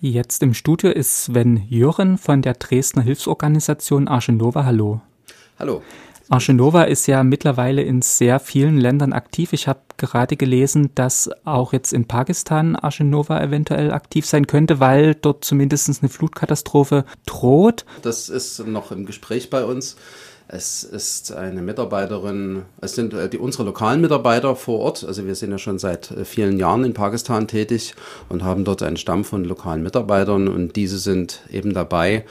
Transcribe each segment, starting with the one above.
Jetzt im Studio ist Sven Jürren von der Dresdner Hilfsorganisation Arche Nova. Hallo. Hallo. Arche Nova ist ja mittlerweile in sehr vielen Ländern aktiv. Ich habe gerade gelesen, dass auch jetzt in Pakistan Arche Nova eventuell aktiv sein könnte, weil dort zumindest eine Flutkatastrophe droht. Das ist noch im Gespräch bei uns. Es ist eine Mitarbeiterin, es sind äh, die, unsere lokalen Mitarbeiter vor Ort. Also wir sind ja schon seit äh, vielen Jahren in Pakistan tätig und haben dort einen Stamm von lokalen Mitarbeitern und diese sind eben dabei,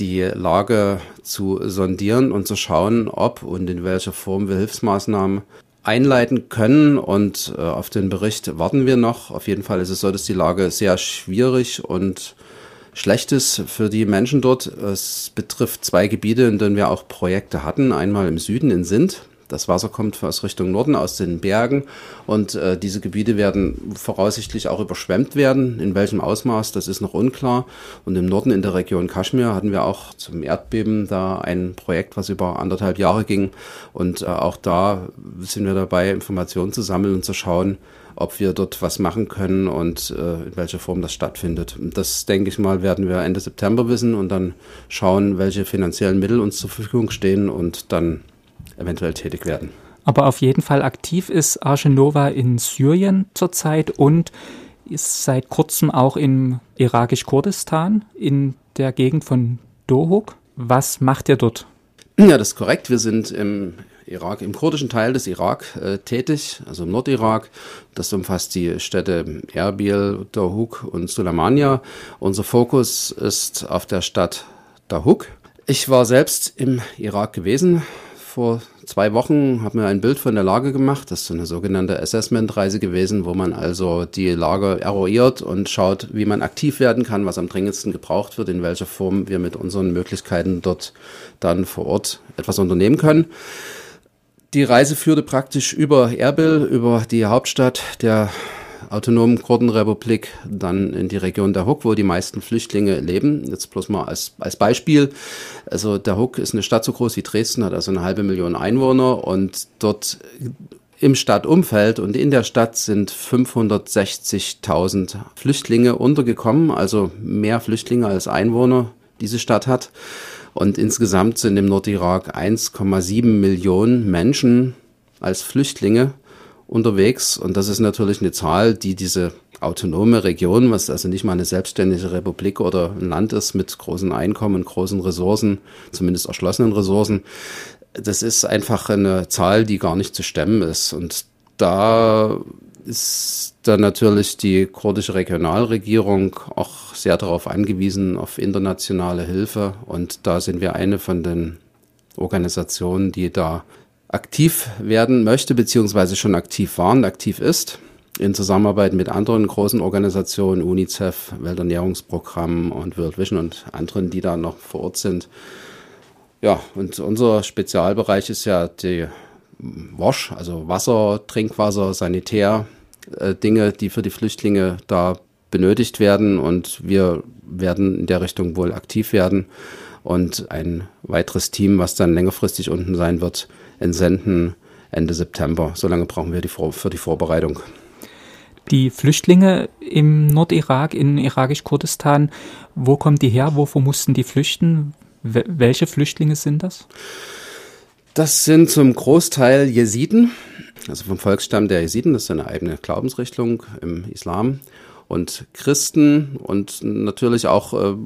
die Lage zu sondieren und zu schauen, ob und in welcher Form wir Hilfsmaßnahmen einleiten können und äh, auf den Bericht warten wir noch. Auf jeden Fall ist es so, dass die Lage sehr schwierig und Schlechtes für die Menschen dort. Es betrifft zwei Gebiete, in denen wir auch Projekte hatten. Einmal im Süden in Sindh. Das Wasser kommt aus Richtung Norden, aus den Bergen. Und äh, diese Gebiete werden voraussichtlich auch überschwemmt werden. In welchem Ausmaß, das ist noch unklar. Und im Norden in der Region Kaschmir hatten wir auch zum Erdbeben da ein Projekt, was über anderthalb Jahre ging. Und äh, auch da sind wir dabei, Informationen zu sammeln und zu schauen, ob wir dort was machen können und äh, in welcher Form das stattfindet. Das, denke ich mal, werden wir Ende September wissen und dann schauen, welche finanziellen Mittel uns zur Verfügung stehen und dann eventuell tätig werden. Aber auf jeden Fall aktiv ist Arche Nova in Syrien zurzeit und ist seit kurzem auch im irakisch-Kurdistan in der Gegend von Dohuk. Was macht ihr dort? Ja, das ist korrekt. Wir sind im Irak, im kurdischen Teil des Irak äh, tätig, also im Nordirak. Das umfasst die Städte Erbil, Dahuk und Suleimania. Unser Fokus ist auf der Stadt Dahuk. Ich war selbst im Irak gewesen vor zwei Wochen, habe mir ein Bild von der Lage gemacht. Das ist eine sogenannte Assessment-Reise gewesen, wo man also die Lage eruiert und schaut, wie man aktiv werden kann, was am dringendsten gebraucht wird, in welcher Form wir mit unseren Möglichkeiten dort dann vor Ort etwas unternehmen können. Die Reise führte praktisch über Erbil, über die Hauptstadt der autonomen Kurdenrepublik, dann in die Region der Huck, wo die meisten Flüchtlinge leben. Jetzt bloß mal als, als Beispiel. Also der Huck ist eine Stadt so groß wie Dresden, hat also eine halbe Million Einwohner und dort im Stadtumfeld und in der Stadt sind 560.000 Flüchtlinge untergekommen, also mehr Flüchtlinge als Einwohner diese Stadt hat. Und insgesamt sind im Nordirak 1,7 Millionen Menschen als Flüchtlinge unterwegs. Und das ist natürlich eine Zahl, die diese autonome Region, was also nicht mal eine selbstständige Republik oder ein Land ist mit großen Einkommen großen Ressourcen, zumindest erschlossenen Ressourcen, das ist einfach eine Zahl, die gar nicht zu stemmen ist. Und da ist dann natürlich die kurdische Regionalregierung auch sehr darauf angewiesen, auf internationale Hilfe. Und da sind wir eine von den Organisationen, die da aktiv werden möchte, beziehungsweise schon aktiv waren, aktiv ist, in Zusammenarbeit mit anderen großen Organisationen, UNICEF, Welternährungsprogramm und World Vision und anderen, die da noch vor Ort sind. Ja, und unser Spezialbereich ist ja die Wasch, also Wasser, Trinkwasser, Sanitär, äh, Dinge, die für die Flüchtlinge da benötigt werden. Und wir werden in der Richtung wohl aktiv werden und ein weiteres Team, was dann längerfristig unten sein wird, entsenden Ende September. So lange brauchen wir die für die Vorbereitung. Die Flüchtlinge im Nordirak, in irakisch-Kurdistan, wo kommen die her? Wovor mussten die flüchten? Welche Flüchtlinge sind das? Das sind zum Großteil Jesiden, also vom Volksstamm der Jesiden, das ist eine eigene Glaubensrichtung im Islam, und Christen und natürlich auch, äh,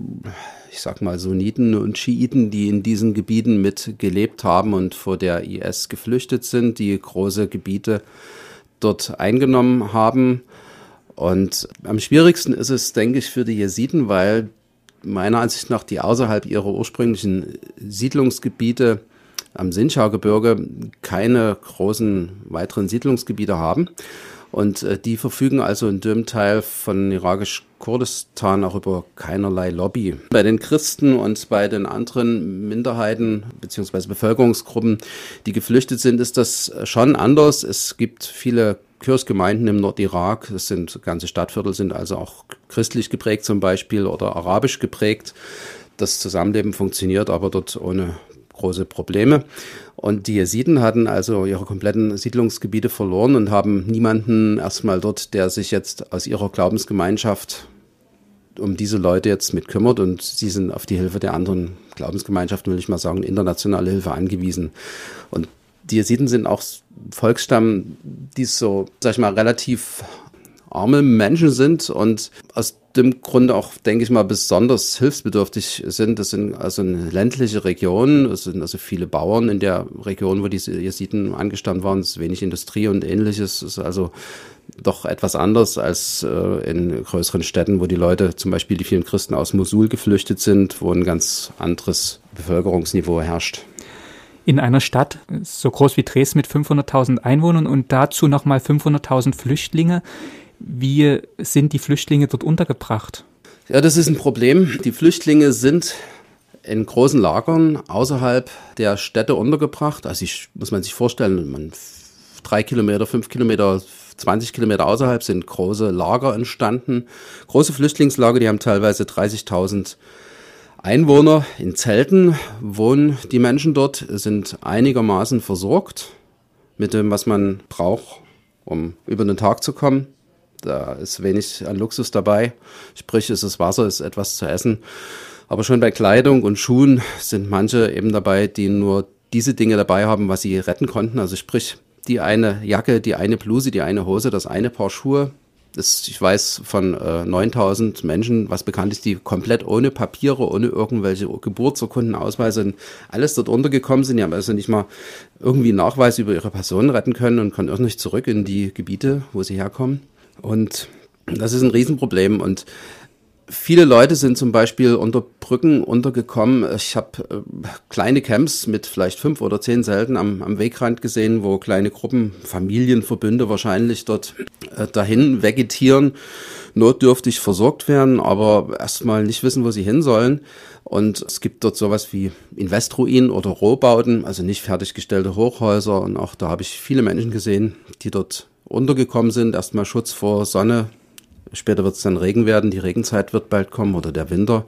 ich sag mal, Sunniten und Schiiten, die in diesen Gebieten mitgelebt haben und vor der IS geflüchtet sind, die große Gebiete dort eingenommen haben. Und am schwierigsten ist es, denke ich, für die Jesiden, weil meiner Ansicht nach die außerhalb ihrer ursprünglichen Siedlungsgebiete am Sinschaugebirge keine großen weiteren Siedlungsgebiete haben. Und äh, die verfügen also in dem Teil von irakisch-Kurdistan auch über keinerlei Lobby. Bei den Christen und bei den anderen Minderheiten beziehungsweise Bevölkerungsgruppen, die geflüchtet sind, ist das schon anders. Es gibt viele Kirchgemeinden im Nordirak. Es sind ganze Stadtviertel sind also auch christlich geprägt zum Beispiel oder arabisch geprägt. Das Zusammenleben funktioniert aber dort ohne große Probleme. Und die Jesiden hatten also ihre kompletten Siedlungsgebiete verloren und haben niemanden erstmal dort, der sich jetzt aus ihrer Glaubensgemeinschaft um diese Leute jetzt mit kümmert und sie sind auf die Hilfe der anderen Glaubensgemeinschaften, will ich mal sagen, internationale Hilfe angewiesen. Und die Jesiden sind auch Volksstamm, die so, sag ich mal, relativ arme Menschen sind und aus dem Grunde auch, denke ich mal, besonders hilfsbedürftig sind. Das sind also eine ländliche Region, es sind also viele Bauern in der Region, wo diese Jesiden angestammt waren, es ist wenig Industrie und ähnliches. Es ist also doch etwas anders als äh, in größeren Städten, wo die Leute, zum Beispiel die vielen Christen aus Mosul geflüchtet sind, wo ein ganz anderes Bevölkerungsniveau herrscht in einer Stadt so groß wie Dresden mit 500.000 Einwohnern und dazu nochmal 500.000 Flüchtlinge. Wie sind die Flüchtlinge dort untergebracht? Ja, das ist ein Problem. Die Flüchtlinge sind in großen Lagern außerhalb der Städte untergebracht. Also ich, muss man sich vorstellen, man, drei Kilometer, fünf Kilometer, 20 Kilometer außerhalb sind große Lager entstanden. Große Flüchtlingslager, die haben teilweise 30.000 Einwohner. In Zelten wohnen die Menschen dort, sind einigermaßen versorgt mit dem, was man braucht, um über den Tag zu kommen. Da ist wenig an Luxus dabei. Sprich, ist das Wasser, ist etwas zu essen. Aber schon bei Kleidung und Schuhen sind manche eben dabei, die nur diese Dinge dabei haben, was sie retten konnten. Also sprich, die eine Jacke, die eine Bluse, die eine Hose, das eine Paar Schuhe. Das, ich weiß von äh, 9000 Menschen, was bekannt ist, die komplett ohne Papiere, ohne irgendwelche Geburtsurkunden, Ausweise, alles dort untergekommen sind. Die haben also nicht mal irgendwie Nachweis über ihre Person retten können und können auch nicht zurück in die Gebiete, wo sie herkommen. Und das ist ein Riesenproblem. Und viele Leute sind zum Beispiel unter Brücken untergekommen. Ich habe äh, kleine Camps mit vielleicht fünf oder zehn Zelten am, am Wegrand gesehen, wo kleine Gruppen, Familienverbünde wahrscheinlich dort äh, dahin vegetieren, notdürftig versorgt werden, aber erstmal nicht wissen, wo sie hin sollen. Und es gibt dort sowas wie Investroinen oder Rohbauten, also nicht fertiggestellte Hochhäuser. Und auch da habe ich viele Menschen gesehen, die dort untergekommen sind. Erstmal Schutz vor Sonne. Später wird es dann Regen werden. Die Regenzeit wird bald kommen oder der Winter.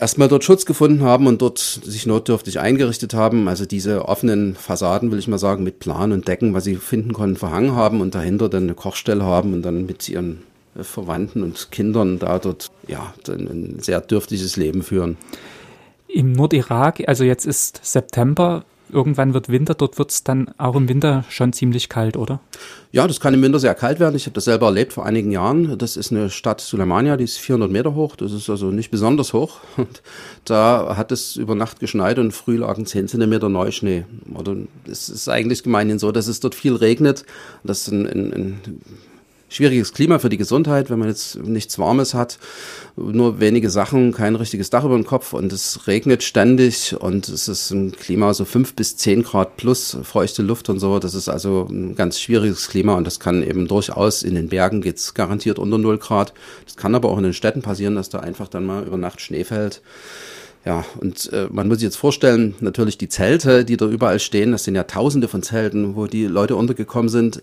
Erstmal dort Schutz gefunden haben und dort sich notdürftig eingerichtet haben. Also diese offenen Fassaden, will ich mal sagen, mit Plan und Decken, was sie finden konnten, verhangen haben und dahinter dann eine Kochstelle haben und dann mit ihren Verwandten und Kindern da dort ja ein sehr dürftiges Leben führen. Im Nordirak, also jetzt ist September, irgendwann wird Winter, dort wird es dann auch im Winter schon ziemlich kalt, oder? Ja, das kann im Winter sehr kalt werden. Ich habe das selber erlebt vor einigen Jahren. Das ist eine Stadt Suleimania, die ist 400 Meter hoch. Das ist also nicht besonders hoch. Und da hat es über Nacht geschneit und früh lagen 10 Zentimeter Neuschnee. Oder es ist eigentlich gemeinhin so, dass es dort viel regnet. Das ein, ein, ein schwieriges Klima für die Gesundheit, wenn man jetzt nichts Warmes hat, nur wenige Sachen, kein richtiges Dach über dem Kopf und es regnet ständig und es ist ein Klima so fünf bis zehn Grad plus feuchte Luft und so. Das ist also ein ganz schwieriges Klima und das kann eben durchaus in den Bergen geht's garantiert unter null Grad. Das kann aber auch in den Städten passieren, dass da einfach dann mal über Nacht Schnee fällt. Ja, und äh, man muss sich jetzt vorstellen, natürlich die Zelte, die da überall stehen, das sind ja tausende von Zelten, wo die Leute untergekommen sind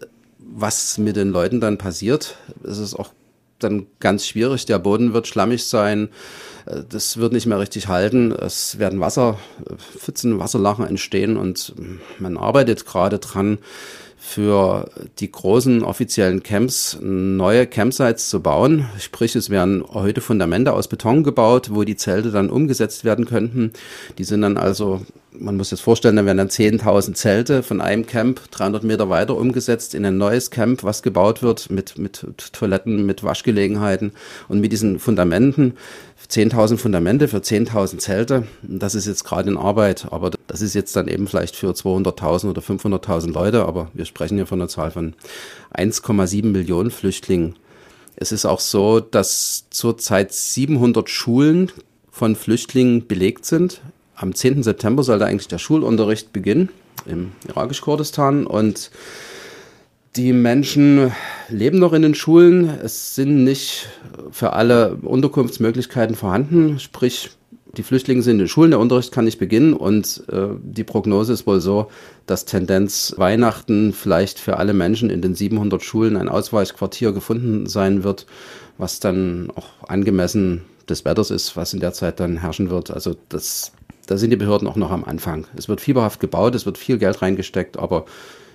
was mit den Leuten dann passiert, ist es auch dann ganz schwierig. Der Boden wird schlammig sein, äh, das wird nicht mehr richtig halten. Es werden Wasserpfützen, Wasserlachen entstehen und man arbeitet gerade dran, für die großen offiziellen Camps neue Campsites zu bauen. Sprich, es werden heute Fundamente aus Beton gebaut, wo die Zelte dann umgesetzt werden könnten. Die sind dann also man muss sich vorstellen, da werden dann 10.000 Zelte von einem Camp 300 Meter weiter umgesetzt in ein neues Camp, was gebaut wird mit, mit Toiletten, mit Waschgelegenheiten und mit diesen Fundamenten. 10.000 Fundamente für 10.000 Zelte. Das ist jetzt gerade in Arbeit, aber das ist jetzt dann eben vielleicht für 200.000 oder 500.000 Leute, aber wir sprechen hier von einer Zahl von 1,7 Millionen Flüchtlingen. Es ist auch so, dass zurzeit 700 Schulen von Flüchtlingen belegt sind am 10. September sollte eigentlich der Schulunterricht beginnen im irakisch-Kurdistan und die Menschen leben noch in den Schulen. Es sind nicht für alle Unterkunftsmöglichkeiten vorhanden. Sprich, die Flüchtlinge sind in den Schulen, der Unterricht kann nicht beginnen und äh, die Prognose ist wohl so, dass Tendenz Weihnachten vielleicht für alle Menschen in den 700 Schulen ein Ausweichquartier gefunden sein wird, was dann auch angemessen des Wetters ist, was in der Zeit dann herrschen wird. Also das da sind die Behörden auch noch am Anfang. Es wird fieberhaft gebaut, es wird viel Geld reingesteckt, aber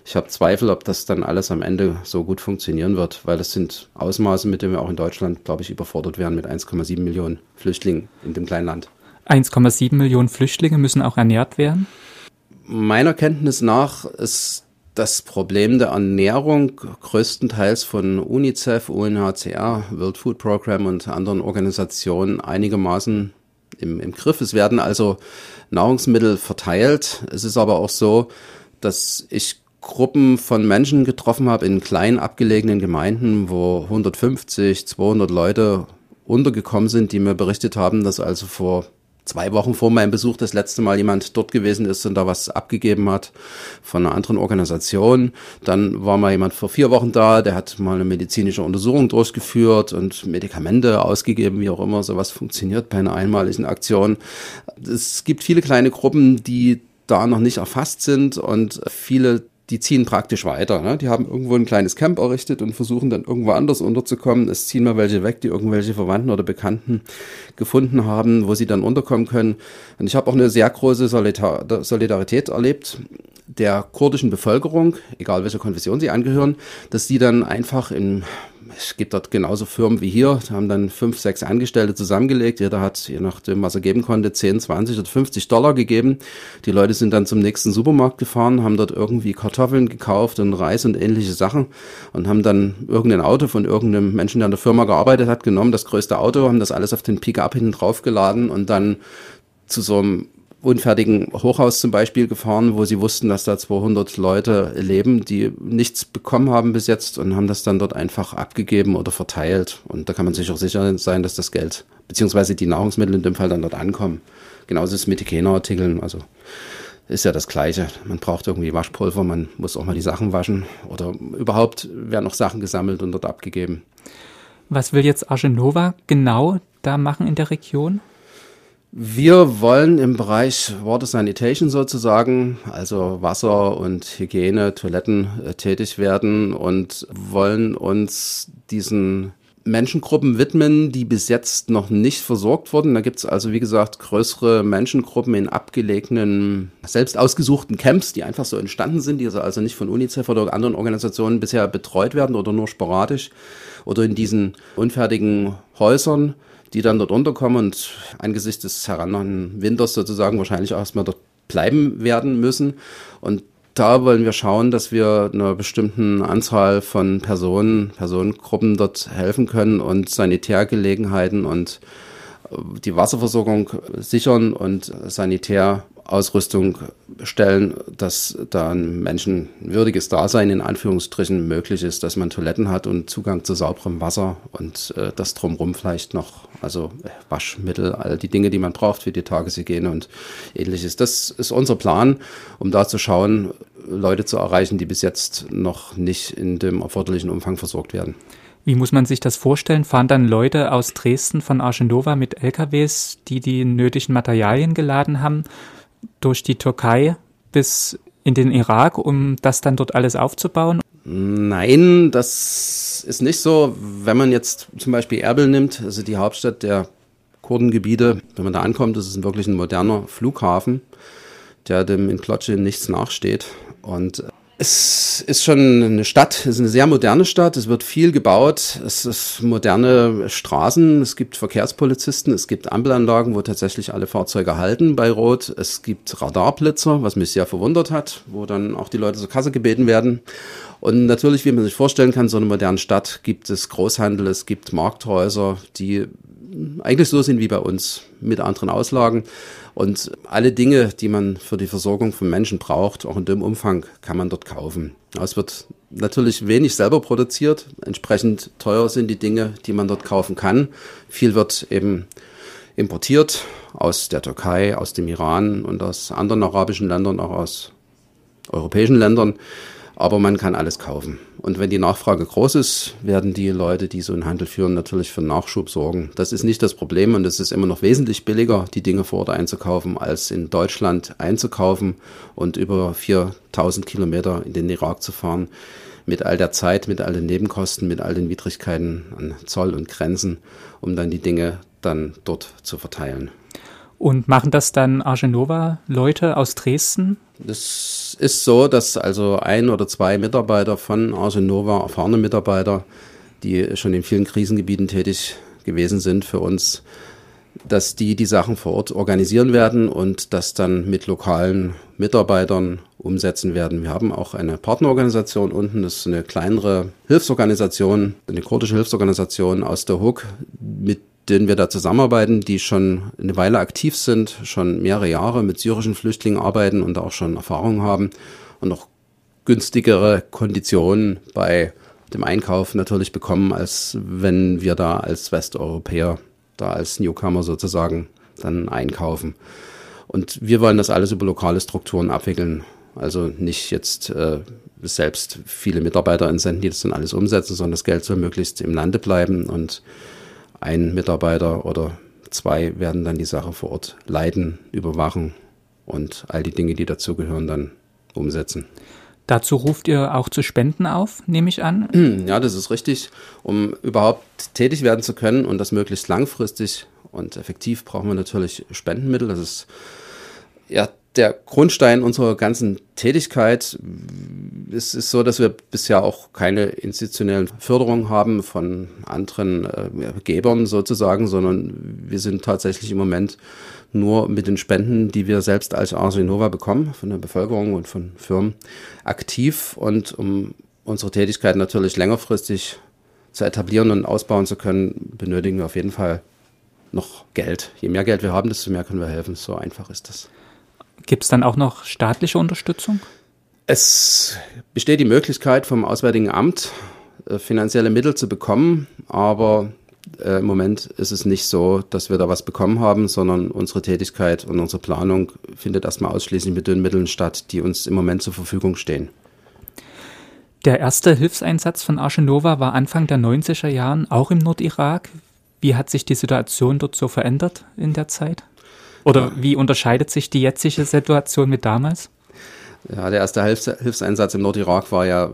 ich habe Zweifel, ob das dann alles am Ende so gut funktionieren wird, weil das sind Ausmaße, mit denen wir auch in Deutschland, glaube ich, überfordert werden mit 1,7 Millionen Flüchtlingen in dem kleinen Land. 1,7 Millionen Flüchtlinge müssen auch ernährt werden? Meiner Kenntnis nach ist das Problem der Ernährung größtenteils von UNICEF, UNHCR, World Food Program und anderen Organisationen einigermaßen im, im Griff. Es werden also Nahrungsmittel verteilt. Es ist aber auch so, dass ich Gruppen von Menschen getroffen habe in kleinen abgelegenen Gemeinden, wo 150, 200 Leute untergekommen sind, die mir berichtet haben, dass also vor zwei Wochen vor meinem Besuch das letzte Mal jemand dort gewesen ist und da was abgegeben hat von einer anderen Organisation. Dann war mal jemand vor vier Wochen da, der hat mal eine medizinische Untersuchung durchgeführt und Medikamente ausgegeben, wie auch immer. Sowas funktioniert bei einer einmaligen Aktion. Es gibt viele kleine Gruppen, die da noch nicht erfasst sind und viele die ziehen praktisch weiter. Ne? Die haben irgendwo ein kleines Camp errichtet und versuchen dann irgendwo anders unterzukommen. Es ziehen mal welche weg, die irgendwelche Verwandten oder Bekannten gefunden haben, wo sie dann unterkommen können. Und ich habe auch eine sehr große Solidarität erlebt der kurdischen Bevölkerung, egal welcher Konfession sie angehören, dass die dann einfach in es gibt dort genauso Firmen wie hier, haben dann fünf, sechs Angestellte zusammengelegt. Jeder hat, je nachdem, was er geben konnte, 10, 20 oder 50 Dollar gegeben. Die Leute sind dann zum nächsten Supermarkt gefahren, haben dort irgendwie Kartoffeln gekauft und Reis und ähnliche Sachen und haben dann irgendein Auto von irgendeinem Menschen, der an der Firma gearbeitet hat, genommen, das größte Auto, haben das alles auf den Pickup hinten drauf geladen und dann zu so einem unfertigen Hochhaus zum Beispiel gefahren, wo sie wussten, dass da 200 Leute leben, die nichts bekommen haben bis jetzt und haben das dann dort einfach abgegeben oder verteilt. Und da kann man sich auch sicher sein, dass das Geld, beziehungsweise die Nahrungsmittel in dem Fall dann dort ankommen. Genauso ist es mit Hygieneartikeln, also ist ja das Gleiche. Man braucht irgendwie Waschpulver, man muss auch mal die Sachen waschen oder überhaupt werden noch Sachen gesammelt und dort abgegeben. Was will jetzt Argenova genau da machen in der Region? Wir wollen im Bereich Water Sanitation sozusagen, also Wasser und Hygiene, Toiletten äh, tätig werden und wollen uns diesen Menschengruppen widmen, die bis jetzt noch nicht versorgt wurden. Da gibt es also, wie gesagt, größere Menschengruppen in abgelegenen, selbst ausgesuchten Camps, die einfach so entstanden sind, die also nicht von UNICEF oder anderen Organisationen bisher betreut werden oder nur sporadisch oder in diesen unfertigen Häusern die dann dort unterkommen und angesichts des herannahenden Winters sozusagen wahrscheinlich auch erstmal dort bleiben werden müssen. Und da wollen wir schauen, dass wir einer bestimmten Anzahl von Personen, Personengruppen dort helfen können und Sanitärgelegenheiten und äh, die Wasserversorgung sichern und Sanitär Ausrüstung stellen, dass da ein menschenwürdiges Dasein in Anführungsstrichen möglich ist, dass man Toiletten hat und Zugang zu sauberem Wasser und äh, das drumherum vielleicht noch, also äh, Waschmittel, all die Dinge, die man braucht für die Tageshygiene und ähnliches. Das ist unser Plan, um da zu schauen, Leute zu erreichen, die bis jetzt noch nicht in dem erforderlichen Umfang versorgt werden. Wie muss man sich das vorstellen? Fahren dann Leute aus Dresden von Archendova mit LKWs, die die nötigen Materialien geladen haben? Durch die Türkei bis in den Irak, um das dann dort alles aufzubauen? Nein, das ist nicht so. Wenn man jetzt zum Beispiel Erbil nimmt, also die Hauptstadt der Kurdengebiete, wenn man da ankommt, das ist wirklich ein moderner Flughafen, der dem in Klotsche nichts nachsteht. Und es ist schon eine Stadt, es ist eine sehr moderne Stadt, es wird viel gebaut, es ist moderne Straßen, es gibt Verkehrspolizisten, es gibt Ampelanlagen, wo tatsächlich alle Fahrzeuge halten bei Rot, es gibt Radarblitzer, was mich sehr verwundert hat, wo dann auch die Leute zur Kasse gebeten werden. Und natürlich, wie man sich vorstellen kann, so eine moderne Stadt gibt es Großhandel, es gibt Markthäuser, die eigentlich so sind wie bei uns mit anderen Auslagen. Und alle Dinge, die man für die Versorgung von Menschen braucht, auch in dem Umfang, kann man dort kaufen. Es wird natürlich wenig selber produziert. Entsprechend teuer sind die Dinge, die man dort kaufen kann. Viel wird eben importiert aus der Türkei, aus dem Iran und aus anderen arabischen Ländern, auch aus europäischen Ländern aber man kann alles kaufen. Und wenn die Nachfrage groß ist, werden die Leute, die so einen Handel führen, natürlich für Nachschub sorgen. Das ist nicht das Problem und es ist immer noch wesentlich billiger, die Dinge vor Ort einzukaufen, als in Deutschland einzukaufen und über 4000 Kilometer in den Irak zu fahren. Mit all der Zeit, mit all den Nebenkosten, mit all den Widrigkeiten an Zoll und Grenzen, um dann die Dinge dann dort zu verteilen. Und machen das dann Argenova-Leute aus Dresden? Das ist so, dass also ein oder zwei Mitarbeiter von Arche Nova, erfahrene Mitarbeiter, die schon in vielen Krisengebieten tätig gewesen sind für uns, dass die die Sachen vor Ort organisieren werden und das dann mit lokalen Mitarbeitern umsetzen werden. Wir haben auch eine Partnerorganisation unten, das ist eine kleinere Hilfsorganisation, eine kurdische Hilfsorganisation aus der Hook, mit denen wir da zusammenarbeiten, die schon eine Weile aktiv sind, schon mehrere Jahre mit syrischen Flüchtlingen arbeiten und auch schon Erfahrung haben und auch günstigere Konditionen bei dem Einkauf natürlich bekommen, als wenn wir da als Westeuropäer da als Newcomer sozusagen dann einkaufen. Und wir wollen das alles über lokale Strukturen abwickeln. Also nicht jetzt äh, selbst viele Mitarbeiter entsenden, die das dann alles umsetzen, sondern das Geld soll möglichst im Lande bleiben und ein Mitarbeiter oder zwei werden dann die Sache vor Ort leiten, überwachen und all die Dinge, die dazugehören, dann umsetzen. Dazu ruft ihr auch zu Spenden auf, nehme ich an. Ja, das ist richtig. Um überhaupt tätig werden zu können und das möglichst langfristig und effektiv brauchen wir natürlich Spendenmittel. Das ist ja der Grundstein unserer ganzen Tätigkeit. Es ist so, dass wir bisher auch keine institutionellen Förderungen haben von anderen äh, Gebern sozusagen, sondern wir sind tatsächlich im Moment nur mit den Spenden, die wir selbst als Arsenova bekommen, von der Bevölkerung und von Firmen, aktiv. Und um unsere Tätigkeit natürlich längerfristig zu etablieren und ausbauen zu können, benötigen wir auf jeden Fall noch Geld. Je mehr Geld wir haben, desto mehr können wir helfen. So einfach ist das. Gibt es dann auch noch staatliche Unterstützung? Es besteht die Möglichkeit vom Auswärtigen Amt äh, finanzielle Mittel zu bekommen, aber äh, Im Moment ist es nicht so, dass wir da was bekommen haben, sondern unsere Tätigkeit und unsere Planung findet erstmal ausschließlich mit den Mitteln statt, die uns im Moment zur Verfügung stehen. Der erste Hilfseinsatz von Arche Nova war Anfang der 90er Jahren auch im Nordirak. Wie hat sich die Situation dort so verändert in der Zeit? Oder wie unterscheidet sich die jetzige Situation mit damals? Ja, der erste Hilfseinsatz im Nordirak war ja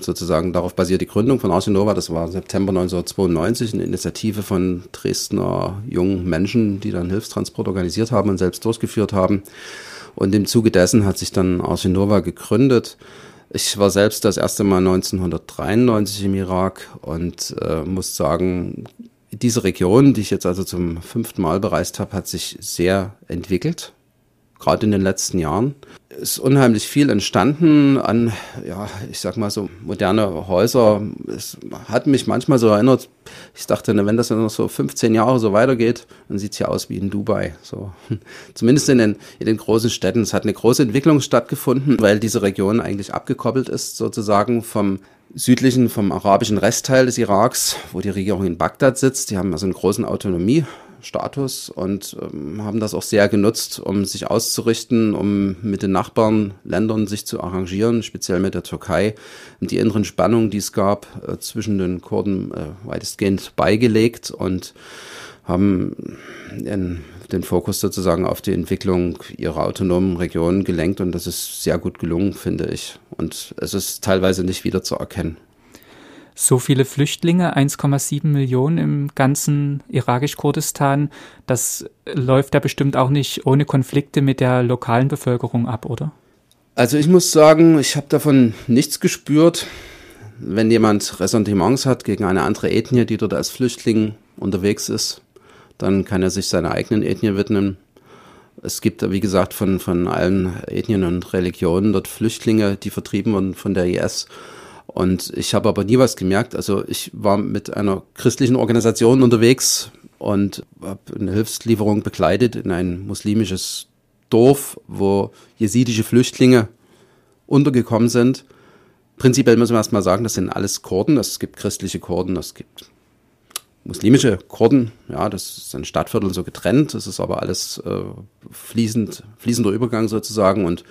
sozusagen darauf basiert die Gründung von Arsenova. Das war September 1992, eine Initiative von Dresdner jungen Menschen, die dann Hilfstransport organisiert haben und selbst durchgeführt haben. Und im Zuge dessen hat sich dann Arsenova gegründet. Ich war selbst das erste Mal 1993 im Irak und äh, muss sagen, diese Region, die ich jetzt also zum fünften Mal bereist habe, hat sich sehr entwickelt gerade in den letzten Jahren. Ist unheimlich viel entstanden an, ja, ich sag mal so moderne Häuser. Es hat mich manchmal so erinnert, ich dachte, wenn das noch so 15 Jahre so weitergeht, dann sieht es ja aus wie in Dubai. So. Zumindest in den, in den großen Städten. Es hat eine große Entwicklung stattgefunden, weil diese Region eigentlich abgekoppelt ist, sozusagen vom südlichen, vom arabischen Restteil des Iraks, wo die Regierung in Bagdad sitzt. Die haben also eine großen Autonomie Status und ähm, haben das auch sehr genutzt, um sich auszurichten, um mit den Nachbarländern sich zu arrangieren, speziell mit der Türkei, und die inneren Spannungen, die es gab, äh, zwischen den Kurden äh, weitestgehend beigelegt und haben in, den Fokus sozusagen auf die Entwicklung ihrer autonomen Region gelenkt und das ist sehr gut gelungen, finde ich. Und es ist teilweise nicht wieder zu erkennen so viele Flüchtlinge, 1,7 Millionen im ganzen irakisch-Kurdistan, das läuft ja bestimmt auch nicht ohne Konflikte mit der lokalen Bevölkerung ab, oder? Also ich muss sagen, ich habe davon nichts gespürt. Wenn jemand Ressentiments hat gegen eine andere Ethnie, die dort als Flüchtling unterwegs ist, dann kann er sich seiner eigenen Ethnie widmen. Es gibt, wie gesagt, von, von allen Ethnien und Religionen dort Flüchtlinge, die vertrieben wurden von der IS. Und ich habe aber nie was gemerkt. Also ich war mit einer christlichen Organisation unterwegs und habe eine Hilfslieferung begleitet in ein muslimisches Dorf, wo jesidische Flüchtlinge untergekommen sind. Prinzipiell müssen wir erstmal sagen, das sind alles Kurden. Es gibt christliche Kurden, es gibt muslimische Kurden. Ja, das ist ein Stadtviertel so getrennt. Das ist aber alles äh, fließend, fließender Übergang sozusagen. Und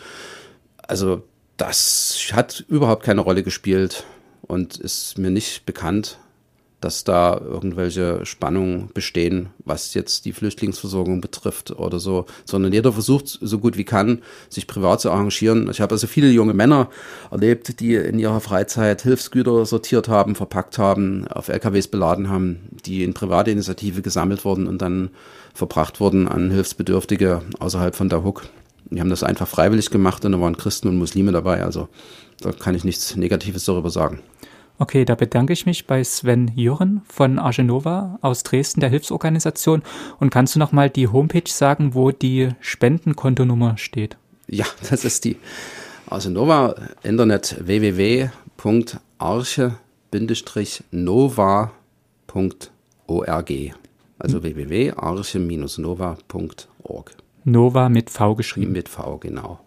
also das hat überhaupt keine Rolle gespielt und ist mir nicht bekannt, dass da irgendwelche Spannungen bestehen, was jetzt die Flüchtlingsversorgung betrifft oder so, sondern jeder versucht so gut wie kann, sich privat zu arrangieren. Ich habe also viele junge Männer erlebt, die in ihrer Freizeit Hilfsgüter sortiert haben, verpackt haben, auf LKWs beladen haben, die in private Initiative gesammelt wurden und dann verbracht wurden an Hilfsbedürftige außerhalb von Hook. Die haben das einfach freiwillig gemacht und da waren Christen und Muslime dabei. Also da kann ich nichts Negatives darüber sagen. Okay, da bedanke ich mich bei Sven Jürren von Argenova aus Dresden, der Hilfsorganisation. Und kannst du nochmal die Homepage sagen, wo die Spendenkontonummer steht? Ja, das ist die Argenova Internet www.arche-nova.org. Also hm. www.arche-nova.org. Nova mit V geschrieben. Mit V, genau.